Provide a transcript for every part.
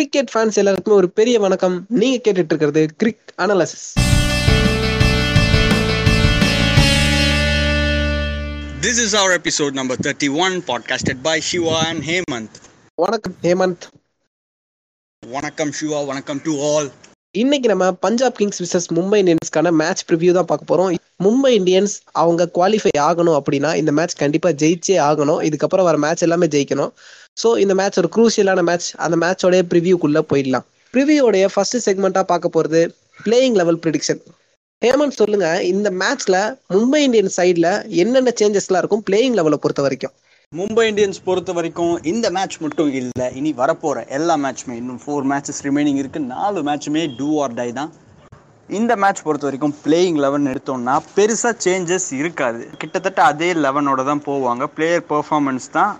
Cricket fans எல்லாருக்குமே ஒரு பெரிய வணக்கம் நீங்க கேட்டுட்டு இருக்கிறது cric analysis This is our episode number 31, podcasted by Shiva and Hemant. வணக்கம் Hemant Vanakkam Shiva, vanakkam to all. இன்னைக்கு நம்ம பஞ்சாப் கிங்ஸ் விசஸ் மும்பை இந்தியன்ஸ்க்கான மேட்ச் ப்ரிவியூ தான் பார்க்க போறோம். மும்பை இந்தியன்ஸ் அவங்க குவாலிஃபை ஆகணும் அப்படின்னா இந்த மேட்ச் கண்டிப்பா ஜெயிச்சே ஆகணும். இதுக்கப்புறம் வர மேட்ச் எல்லாமே ஜெயிக்கணும். ஸோ இந்த மேட்ச் ஒரு குரூசியலான மேட்ச் அந்த மேட்சோடைய ப்ரிவியூக்குள்ள போயிடலாம். ப்ரிவியூடைய ஃபர்ஸ்ட் செக்மெண்ட்டாக பார்க்க போறது பிளேயிங் லெவல் ப்ரிடிக்ஷன் ஹேமந்த் சொல்லுங்க. இந்த மேட்ச்ல மும்பை இந்தியன்ஸ் சைடில் என்னென்ன சேஞ்சஸ்லாம் இருக்கும்? பிளேயிங் லெவலை பொறுத்த வரைக்கும் மும்பை இந்தியன்ஸ் பொறுத்த வரைக்கும் இந்த மேட்ச் மட்டும் இல்லை இனி வரப்போகிற எல்லா மேட்ச்மே இன்னும் ஃபோர் மேட்சஸ் ரிமைனிங் இருக்குது நாலு மேட்ச்சுமே டூ ஆர் டை தான். இந்த மேட்ச் பொறுத்த வரைக்கும் பிளேயிங் லெவன் எடுத்தோம்னா பெருசாக சேஞ்சஸ் இருக்காது. கிட்டத்தட்ட அதே லெவனோட தான் போவாங்க. பிளேயர் பெர்ஃபார்மன்ஸ் தான்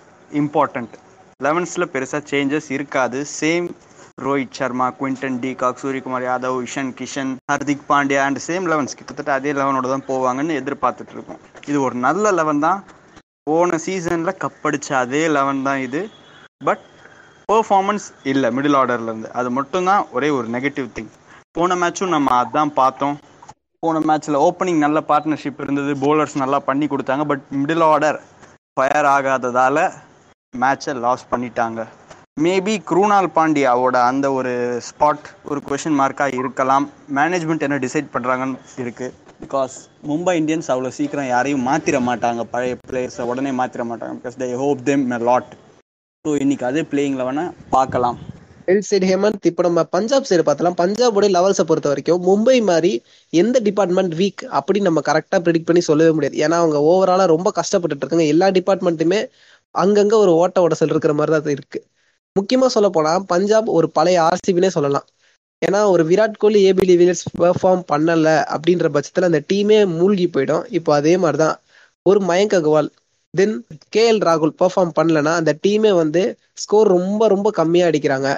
இம்பார்ட்டண்ட் லெவன்ஸில் பெருசாக சேஞ்சஸ் இருக்காது. Same Rohit Sharma Quinton de Kock Suryakumar Yadav Ishan Kishan Hardik Pandya and same elevens கிட்டத்தட்ட அதே லெவனோட தான் போவாங்கன்னு எதிர்பார்த்துட்டு இருக்கோம். இது ஒரு நல்ல லெவன் தான். போன சீசனில் கப் அடிச்ச அதே லெவன் தான் இது. பட் பெர்ஃபார்மன்ஸ் இல்லை மிடில் ஆர்டர்லேருந்து அது மட்டும்தான் ஒரே ஒரு நெகட்டிவ் திங் போன மேட்சும் நம்ம அதான் பார்த்தோம். போன மேட்ச்சில் ஓப்பனிங் நல்ல பார்ட்னர்ஷிப் இருந்தது. போலர்ஸ் நல்லா பண்ணி கொடுத்தாங்க. பட் மிடில் ஆர்டர் ஃபயர் ஆகாததால் மேட்சை லாஸ் பண்ணிட்டாங்க. மேபி குருணால் பாண்டியாவோட அந்த ஒரு ஸ்பாட் ஒரு கொஷின் மார்க்காக இருக்கலாம். மேனேஜ்மெண்ட் என்ன டிசைட் பண்ணுறாங்கன்னு இருக்குது பிகாஸ் மும்பை இந்தியன்ஸ் அவ்வளோ சீக்கிரம் யாரையும் மாற்றிட மாட்டாங்க. பழைய பிளேயர்ஸை உடனே மாற்றிட மாட்டாங்க. Because they hope them may lot so இன்னைக்கு அதே பிளேயிங்கில் வேணால் பார்க்கலாம். வெல் சைடு ஹேமந்த் இப்போ நம்ம பஞ்சாப் சைடு பார்த்தலாம் பஞ்சாபோட லெவல்ஸை பொறுத்த வரைக்கும் மும்பை மாதிரி எந்த டிபார்ட்மெண்ட் வீக் அப்படின்னு நம்ம கரெக்டாக ப்ரிடிக்ட் பண்ணி சொல்லவே முடியாது. ஏன்னா அவங்க ஓவராலாக ரொம்ப கஷ்டப்பட்டுட்டு இருக்காங்க. எல்லா டிபார்ட்மெண்ட்டுமே அங்கங்கே ஒரு ஓட்ட உடசல் இருக்கிற மாதிரி தான் இருக்குது இருக்கு. முக்கியமாக சொல்ல போனால் பஞ்சாப் ஒரு பழைய ஆர்சிபினே சொல்லலாம். ஏன்னா ஒரு Virat Kohli AB de Villiers perform பண்ணல அப்படின்ற பட்சத்தில் அந்த டீமே மூழ்கி போயிடும். இப்போ அதே மாதிரி தான் ஒரு மயங்க் அகர்வால் தென் கேஎல் ராகுல் பெர்ஃபார்ம் பண்ணலன்னா அந்த டீமே வந்து ஸ்கோர் ரொம்ப ரொம்ப கம்மியாக அடிக்கிறாங்க.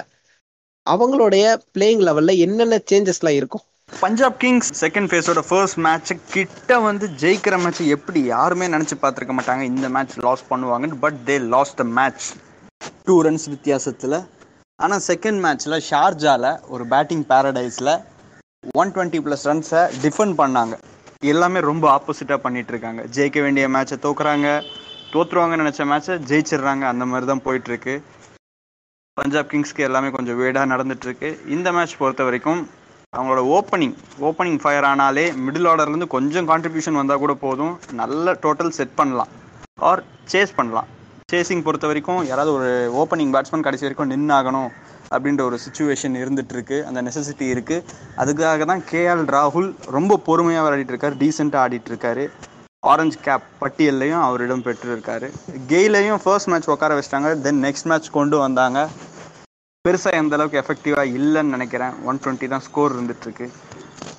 அவங்களுடைய பிளேயிங் லெவல்ல என்னென்ன சேஞ்சஸ்லாம் இருக்கும்? பஞ்சாப் கிங்ஸ் செகண்ட் ஃபேஸோட ஃபர்ஸ்ட் மேட்ச் கிட்ட வந்து ஜெயிக்கிற மேட்ச் எப்படி யாருமே நினச்சி பார்த்துருக்க மாட்டாங்க. இந்த மேட்ச் லாஸ் பண்ணுவாங்கன்னு but they loss the match two runs வித்தியாசத்தில் ஆனால் செகண்ட் மேட்ச்சில் ஷார்ஜாவில் ஒரு பேட்டிங் பேரடைஸில் ஒன் டுவெண்ட்டி ப்ளஸ் ரன்ஸை டிஃபெண்ட் பண்ணாங்க. எல்லாமே ரொம்ப ஆப்போசிட்டாக பண்ணிட்டு இருக்காங்க. ஜெயிக்க வேண்டிய மேட்சை தோக்குறாங்க. தோத்துருவாங்கன்னு நினச்ச மேட்சை ஜெயிச்சிடுறாங்க. அந்த மாதிரி தான் போயிட்டுருக்கு பஞ்சாப் கிங்ஸ்க்கு எல்லாமே கொஞ்சம் வேடாக நடந்துட்டுருக்கு இந்த மேட்ச் பொறுத்த வரைக்கும் அவங்களோட ஓப்பனிங் ஓப்பனிங் ஃபயர் ஆனாலே மிடில் ஆர்டர்லேருந்து கொஞ்சம் கான்ட்ரிபியூஷன் வந்தால் கூட போதும். நல்ல டோட்டல் செட் பண்ணலாம். ஆர் சேஸ் பண்ணலாம். சேசிங் பொறுத்த வரைக்கும் யாராவது ஒரு ஓப்பனிங் பேட்ஸ்மேன் கடைசி வரைக்கும் நின்னாகணும் அப்படின்ற ஒரு சுச்சுவேஷன் இருந்துகிட்ருக்கு அந்த நெசசிட்டி இருக்குது அதுக்காக தான் கேஎல் ராகுல் ரொம்ப பொறுமையாக விளையாடிட்டு இருக்காரு டீசெண்டாக ஆடிட்டுருக்காரு. ஆரஞ்சு கேப் பட்டியல்லையும் அவர் இடம் பெற்றிருக்காரு. கெய்லையும் ஃபர்ஸ்ட் மேட்ச் உட்கார வச்சிட்டாங்க. தென் நெக்ஸ்ட் மேட்ச் கொண்டு வந்தாங்க. பெருசாக எந்த அளவுக்கு எஃபெக்டிவாக இல்லைன்னு நினைக்கிறேன். ஒன் டுவெண்ட்டி தான் ஸ்கோர் இருந்துட்டுருக்கு.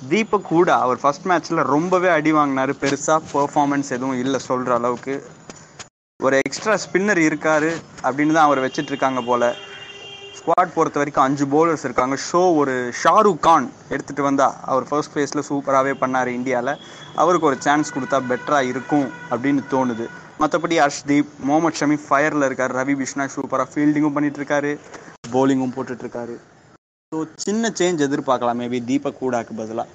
தீபக் கூட அவர் ஃபர்ஸ்ட் மேட்ச்சில் ரொம்பவே அடி வாங்கினாரு. பெருசாக பெர்ஃபார்மன்ஸ் எதுவும் இல்லை சொல்கிற அளவுக்கு. ஒரு எக்ஸ்ட்ரா ஸ்பின்னர் இருக்காரு அப்படின்னு தான் அவர் வச்சுட்டு இருக்காங்க போல. ஸ்குவாட் பொறுத்த வரைக்கும் அஞ்சு பவுலர்ஸ் இருக்காங்க. ஷோ ஒரு ஷாருக் கான் எடுத்துகிட்டு வந்தால் அவர் ஃபர்ஸ்ட் ஃபேஸில் சூப்பராகவே பண்ணார் இந்தியாவில் அவருக்கு ஒரு சான்ஸ் கொடுத்தா பெட்டராக இருக்கும் அப்படின்னு தோணுது. மற்றபடி அர்ஷ்தீப் முகமது ஷமி ஃபயரில் இருக்கார். ரவி பிஷ்ணா சூப்பராக ஃபீல்டிங்கும் பண்ணிகிட்ருக்காரு போலிங்கும் பவுலிங்கும் ஸோ சின்ன சேஞ்ச் எதிர்பார்க்கலாம். மேபி தீபக் கூடாக்கு பதிலாக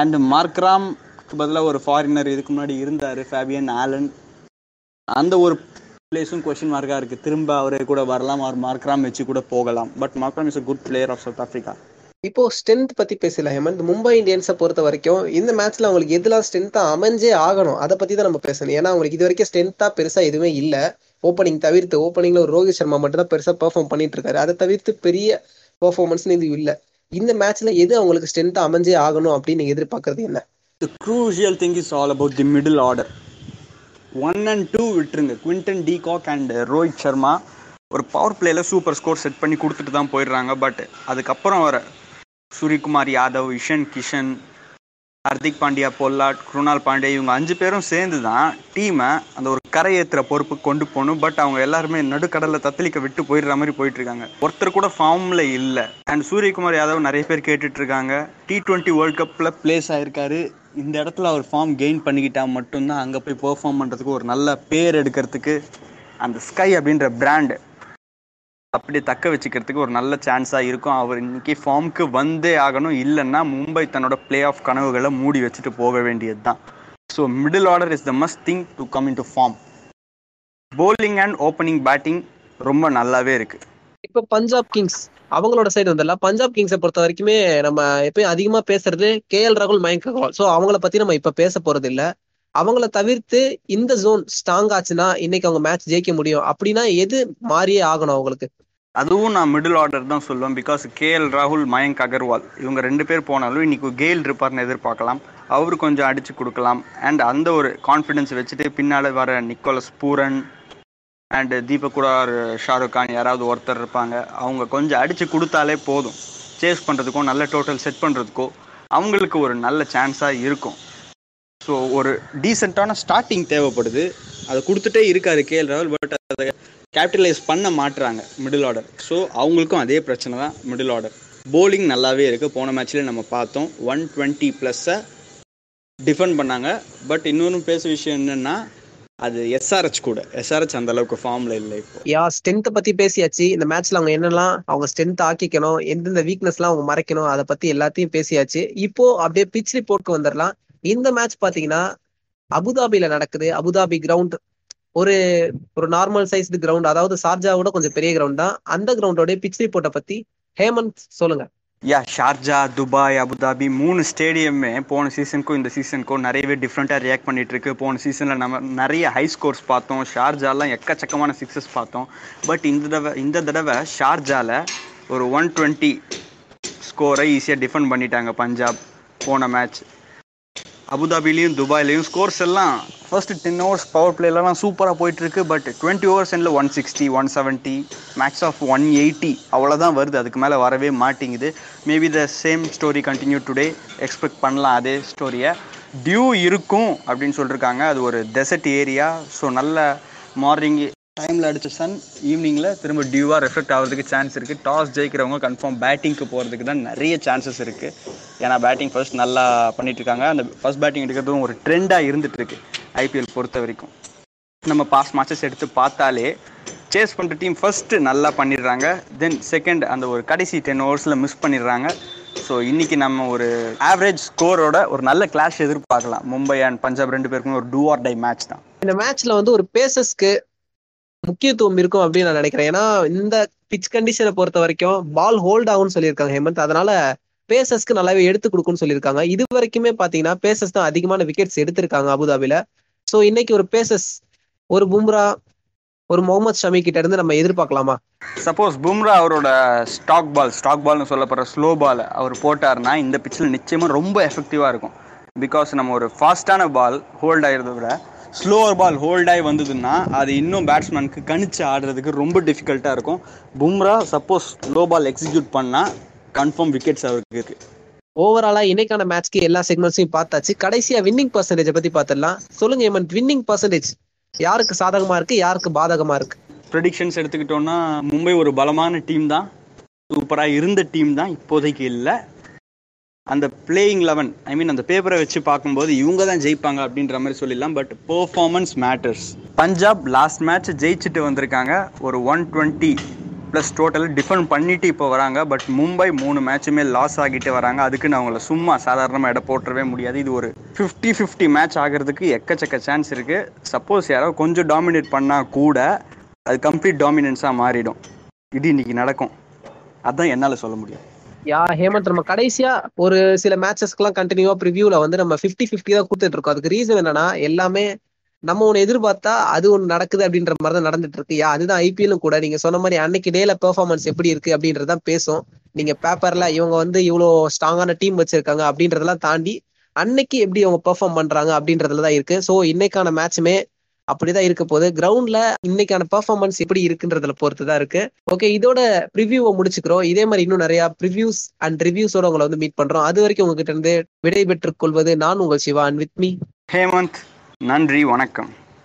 அண்ட் மார்க்ராம்க்கு பதிலாக ஒரு ஃபாரினர் இதுக்கு முன்னாடி இருந்தார். ஃபேபியன் ஆலன் அந்த ஒரு பிளேஸும் கொஷின் மார்க்காக இருக்குது திரும்ப அவரே கூட வரலாம் அவர் மார்க்ராம் வச்சு கூட போகலாம். But Markram is a good player of South Africa இப்போ ஸ்ட்ரென்த் பத்தி பேசல ஹேமந்த். மும்பை இந்தியன்ஸை பொறுத்த வரைக்கும் இந்த மேட்ச்ல அவங்களுக்கு எதுலாம் ஸ்ட்ரென்த்தா அமைஞ்சே ஆகணும்? அதை பத்தி தான் நம்ம பேசணும். ஏன்னா அவங்களுக்கு இது வரைக்கும் ஸ்ட்ரென்த்தா பெருசா எதுவுமே இல்ல. ஓப்பனிங் தவிர்த்து ஓப்பனிங்ல ஒரு ரோஹித் சர்மா மட்டும் தான் பெருசா பெர்ஃபார்ம் பண்ணிட்டு இருக்காரு. அதை தவிர்த்து பெரிய பெர்ஃபார்மன்ஸ் இது இல்ல. இந்த மேட்ச்ல எது அவங்களுக்கு ஸ்ட்ரென்த்தா அமைஞ்சே ஆகணும் அப்படின்னு நீங்க எதிர்பார்க்கறது என்ன? Crucial thing is all about the middle order one and two விட்டுருங்க. Quinton de Kock and Rohit Sharma ஒரு பவர் பிளேயில் சூப்பர் ஸ்கோர் செட் பண்ணி கொடுத்துட்டு தான் போயிடுறாங்க. பட் அதுக்கப்புறம் வர சூரியகுமார் யாதவ் இஷன் கிஷன் ஹர்திக் பாண்டியா பொல்லாட் குருணால் பாண்டே இவங்க அஞ்சு பேரும் சேர்ந்து தான் டீமை அந்த ஒரு கரை ஏற்றுற பொறுப்பு கொண்டு போகணும். பட் அவங்க எல்லாருமே நடுக்கடலில் தத்தளிக்க விட்டு போயிடுற மாதிரி போயிட்டு இருக்காங்க ஒருத்தர் கூட ஃபார்மில் இல்லை. அண்ட் சூரியகுமார் யாதவ் நிறைய பேர் கேட்டுட்டு இருக்காங்க டி ட்வெண்ட்டி வேர்ல்ட் கப்பில் பிளேஸ் ஆயிருக்காரு. இந்த இடத்துல அவர் ஃபார்ம் கெயின் பண்ணிக்கிட்டா மட்டும்தான் அங்கே போய் பெர்ஃபார்ம் பண்ணுறதுக்கு ஒரு நல்ல பேர் எடுக்கிறதுக்கு அந்த ஸ்கை அப்படின்ற பிராண்டு அப்படி தக்க வச்சுக்கிறதுக்கு ஒரு நல்ல சான்ஸாக இருக்கும். அவர் இன்னைக்கு ஃபார்முக்கு வந்தே ஆகணும். இல்லைன்னா மும்பை தன்னோட பிளே ஆஃப் கனவுகளை மூடி வச்சுட்டு போக வேண்டியது தான் so middle order is the must thing to come in to form bowling and opening batting ரொம்ப நல்லாவே இருக்கு. இப்போ பஞ்சாப் கிங்ஸ் அவங்களோட சைடு வந்துடலாம். பஞ்சாப் கிங்ஸை பொறுத்த வரைக்குமே நம்ம எப்பயும் அதிகமா பேசுறது கே எல் ராகுல் மயங்க் அகர்வால் ஸோ அவங்கள பத்தி நம்ம இப்ப பேச போறது இல்லை அவங்கள தவிர்த்து இந்த ஜோன் ஸ்ட்ராங் ஆச்சுன்னா இன்னைக்கு அவங்க மேட்ச் ஜெயிக்க முடியும். அப்படின்னா எது மாறியே ஆகணும் அவங்களுக்கு? அதுவும் நான் மிடில் ஆர்டர் தான் சொல்லுவேன். பிகாஸ் கேஎல் ராகுல் மயங்க் அகர்வால் இவங்க ரெண்டு பேர் போனாலும் இன்னைக்கு கெயில் இருப்பார்னு எதிர்பார்க்கலாம். அவர் கொஞ்சம் அடிச்சு கொடுக்கலாம். அண்ட் அந்த ஒரு கான்ஃபிடன்ஸ் வச்சுட்டு பின்னால் வர நிக்கோலஸ் பூரன் அண்ட் தீபக் கூட ஷாருக் கான் யாராவது ஒருத்தர் இருப்பாங்க. அவங்க கொஞ்சம் அடிச்சு கொடுத்தாலே போதும். சேஸ் பண்ணுறதுக்கும் நல்ல டோட்டல் செட் பண்ணுறதுக்கோ அவங்களுக்கு ஒரு நல்ல சான்ஸாக இருக்கும். ஸோ ஒரு டீசெண்டான ஸ்டார்டிங் தேவைப்படுது. அதை கொடுத்துட்டே இருக்காரு கேஎல் ராகுல் பட் அதை கேபிட்டலைஸ் பண்ண மாட்டுறாங்க மிடில் ஆர்டர் ஸோ அவங்களுக்கும் அதே பிரச்சனை தான் மிடில் ஆர்டர் போலிங் நல்லாவே இருக்குது போன மேட்ச்சில் நம்ம பார்த்தோம். ஒன் டுவெண்ட்டி ப்ளஸ்ஸை டிஃபெண்ட் பண்ணாங்க. பட் இன்னொன்று பேச விஷயம் என்னென்னா அது எஸ்ஆர்ஹெச் கூட. எஸ்ஆர்ஹெச் அந்த அளவுக்கு ஃபார்மில் இல்லை இப்போ. யா ஸ்ட்ரென்த்தை பத்தி பேசியாச்சு. இந்த மேட்ச்ல அவங்க என்னெல்லாம் அவங்க ஸ்ட்ரென்த் ஆக்கிக்கணும் எந்தெந்த வீக்னஸ்லாம் அவங்க மறைக்கணும் அதை பத்தி எல்லாத்தையும் பேசியாச்சு. இப்போ அப்படியே பிச் ரிப்போர்ட்க்கு வந்துடலாம் இந்த மேட்ச் பாத்தீங்கன்னா அபுதாபில நடக்குது. அபுதாபி கிரவுண்ட் ஒரு ஒரு நார்மல் சைஸ்டு கிரவுண்ட் அதாவது சார்ஜாவோட கொஞ்சம் பெரிய கிரவுண்ட் தான். அந்த கிரவுண்டோட பிச் ரிப்போர்ட்டை பத்தி ஹேமந்த் சொல்லுங்க. யா ஷார்ஜா துபாய் அபுதாபி மூணு ஸ்டேடியமே போன சீசனுக்கும் இந்த சீசனுக்கும் நிறையவே டிஃப்ரெண்ட்டாக ரியாக்ட் பண்ணிட்டு இருக்கு போன சீசனில் நம்ம நிறைய ஹை ஸ்கோர்ஸ் பார்த்தோம். ஷார்ஜாலாம் எக்கச்சக்கமான சிக்ஸஸ் பார்த்தோம். பட் இந்த தடவை இந்த தடவை ஷார்ஜால ஒரு ஒன் டுவெண்ட்டி ஸ்கோரை ஈஸியாக டிஃபெண்ட் பண்ணிட்டாங்க பஞ்சாப் போன மேட்ச் அபுதாபிலையும் துபாயிலையும் ஸ்கோர்ஸ் எல்லாம் ஃபர்ஸ்ட் டென் ஹவர்ஸ் பவர் பிளேலலாம் சூப்பராக போயிட்டுருக்கு. பட் டுவெண்ட்டி ஹவர்ஸ் எண்டில் one sixty one seventy max of one eighty அவ்வளோதான் வருது. அதுக்கு மேலே வரவே மாட்டேங்குது. Maybe the same story continue today expect பண்ணலாம் அதே ஸ்டோரியை டியூ இருக்கும் அப்படின்னு சொல்லியிருக்காங்க அது ஒரு டெசர்ட் ஏரியா ஸோ நல்ல மார்னிங் டைமில் அடித்த சன் ஈவினிங்கில் திரும்ப டியூவாக ரெஃப்ளெக்ட் ஆகிறதுக்கு சான்ஸ் இருக்குது டாஸ் ஜெயிக்கிறவங்க கன்ஃபார்ம் பேட்டிங்க்கு போகிறதுக்கு தான் நிறைய சான்சஸ் இருக்குது ஏன்னா பேட்டிங் ஃபர்ஸ்ட் நல்லா பண்ணிகிட்ருக்காங்க அந்த ஃபர்ஸ்ட் பேட்டிங் எடுக்கிறதும் ஒரு ட்ரெண்டாக இருந்துகிட்ருக்கு ஐபிஎல் பொறுத்த வரைக்கும். நம்ம பாஸ் மேட்சஸ் எடுத்து பார்த்தாலே சேஸ் பண்ணுற டீம் ஃபர்ஸ்ட்டு நல்லா பண்ணிடுறாங்க. தென் செகண்ட் அந்த ஒரு கடைசி டென் ஓவர்ஸில் மிஸ் பண்ணிடுறாங்க. ஸோ இன்றைக்கி நம்ம ஒரு ஆவரேஜ் ஸ்கோரோட ஒரு நல்ல கிளாஷ் எதிர்பார்க்கலாம். மும்பை அண்ட் பஞ்சாப் ரெண்டு பேருக்குமே ஒரு டூ ஆர் டை மேட்ச் தான். இந்த மேட்ச்ல வந்து ஒரு பேசஸ்க்கு முக்கியத்துவம் இருக்கும் அப்படின்னு நான் நினைக்கிறேன். ஏன்னா இந்த பிச் கண்டிஷனை பொறுத்த வரைக்கும் பால் ஹோல்ட் ஆகும்னு சொல்லியிருக்காங்க ஹேமந்த். அதனால பேசஸ்க்கு நல்லாவே எடுத்து கொடுக்கும்னு சொல்லியிருக்காங்க. இது வரைக்குமே பாத்தீங்கன்னா பேசஸ் தான் அதிகமான விக்கெட்ஸ் எடுத்திருக்காங்க அபுதாபில. ஸோ இன்னைக்கு ஒரு பேசஸ் ஒரு பும்ரா ஒரு முகமது ஷமி கிட்ட இருந்து நம்ம எதிர்பார்க்கலாமா? சப்போஸ் பும்ரா அவரோட ஸ்டாக் பால் ஸ்டாக் பால்னு சொல்லப்படுற ஸ்லோ பால் அவர் போட்டார்னா இந்த பிச்சில் நிச்சயமாக ரொம்ப எஃபெக்டிவாக இருக்கும். பிகாஸ் நம்ம ஒரு ஃபாஸ்டான பால் ஹோல்ட் ஆகிறத விட ஸ்லோவர் பால் ஹோல்ட் ஆகி வந்ததுன்னா அது இன்னும் பேட்ஸ்மேனுக்கு கணிச்சு ஆடுறதுக்கு ரொம்ப டிஃபிகல்ட்டாக இருக்கும். Bumrah suppose low ball execute பண்ணால் கன்ஃபார்ம் விக்கெட்ஸ் அவருக்கு இருக்கு. ஓவராலா இன்னைக்கான மேட்ச்க்கு எல்லா செக்மெண்ட்ஸையும் பார்த்தாச்சு. கடைசியா வின்னிங் பர்சன்டேஜ் பத்தி பார்த்துடலாம். சொல்லுங்க ஹேமந்த் வின்னிங் பர்சன்டேஜ் யாருக்கு சாதகமா இருக்கு யாருக்கு பாதகமா இருக்கு? ப்ரெடிக்ஷன்ஸ் எடுத்துக்கிட்டோம்னா மும்பை ஒரு பலமான டீம் தான். சூப்பராக இருந்த டீம் தான் இப்போதைக்கு இல்லை. அந்த பிளேயிங் லெவன் ஐ மீன் அந்த பேப்பரை வச்சு பார்க்கும்போது இவங்க தான் ஜெயிப்பாங்க அப்படின்ற மாதிரி சொல்லிடலாம். But performance matters Punjab last match ஜெயிச்சுட்டு வந்திருக்காங்க. ஒரு one twenty plus total defend பண்ணிட்டு இப்போ வராங்க. பட் மும்பை மூணு மேட்சுமே லாஸ் ஆகிட்டு வராங்க. அதுக்குன்னு அவங்கள சும்மா சாதாரணமாக இடம் போட்டுறவே முடியாது. இது ஒரு ஃபிஃப்டி ஃபிஃப்டி மேட்ச் ஆகிறதுக்கு எக்கச்சக்க சான்ஸ் இருக்குது சப்போஸ் யாரோ கொஞ்சம் டாமினேட் பண்ணால் கூட அது கம்ப்ளீட் டாமினன்ஸாக மாறிடும். இது இன்றைக்கி நடக்கும். அதுதான் என்னால் சொல்ல முடியும். யா ஹேமந்த் நம்ம கடைசியா ஒரு சில மேட்சஸ்க்குலாம் கண்டினியூவா ப்ரிவியூல வந்து நம்ம ஃபிஃப்டி ஃபிஃப்டி தான் கொடுத்துட்டு இருக்கோம். அதுக்கு ரீசன் என்னன்னா எல்லாமே நம்ம ஒன்று எதிர்பார்த்தா அது ஒன்று நடக்குது அப்படின்ற மாதிரி தான் நடந்துட்டு இருக்கு. யா அதுதான் ஐபிஎல்லும் கூட நீங்க சொன்ன மாதிரி அன்னைக்கு டேல பெர்ஃபார்மன்ஸ் எப்படி இருக்கு அப்படின்றதான் பேசும். நீங்க பேப்பர்ல இவங்க வந்து இவ்வளோ ஸ்ட்ராங்கான டீம் வச்சிருக்காங்க அப்படின்றதெல்லாம் தாண்டி அன்னைக்கு எப்படி அவங்க பெர்ஃபார்ம் பண்றாங்க அப்படின்றதுல தான் இருக்கு. ஸோ இன்னைக்கான மேட்சுமே அப்படிதான் இருக்க போகுது. கிரவுண்ட்ல இன்னைக்கான பெர்ஃபார்மன்ஸ் எப்படி இருக்குன்றதுல பொறுத்து தான் இருக்கு. ஓகே இதோட ப்ரிவியூவை முடிச்சுக்கிறோம். இதே மாதிரி இன்னும் நிறைய ப்ரிவியூஸ் அண்ட் ரிவ்யூஸோட உங்களை வந்து மீட் பண்றோம். அது வரைக்கும் உங்ககிட்ட இருந்து விடை பெற்றுக் கொள்வது நான் உங்கள் Siva and with me Hemant நன்றி வணக்கம்.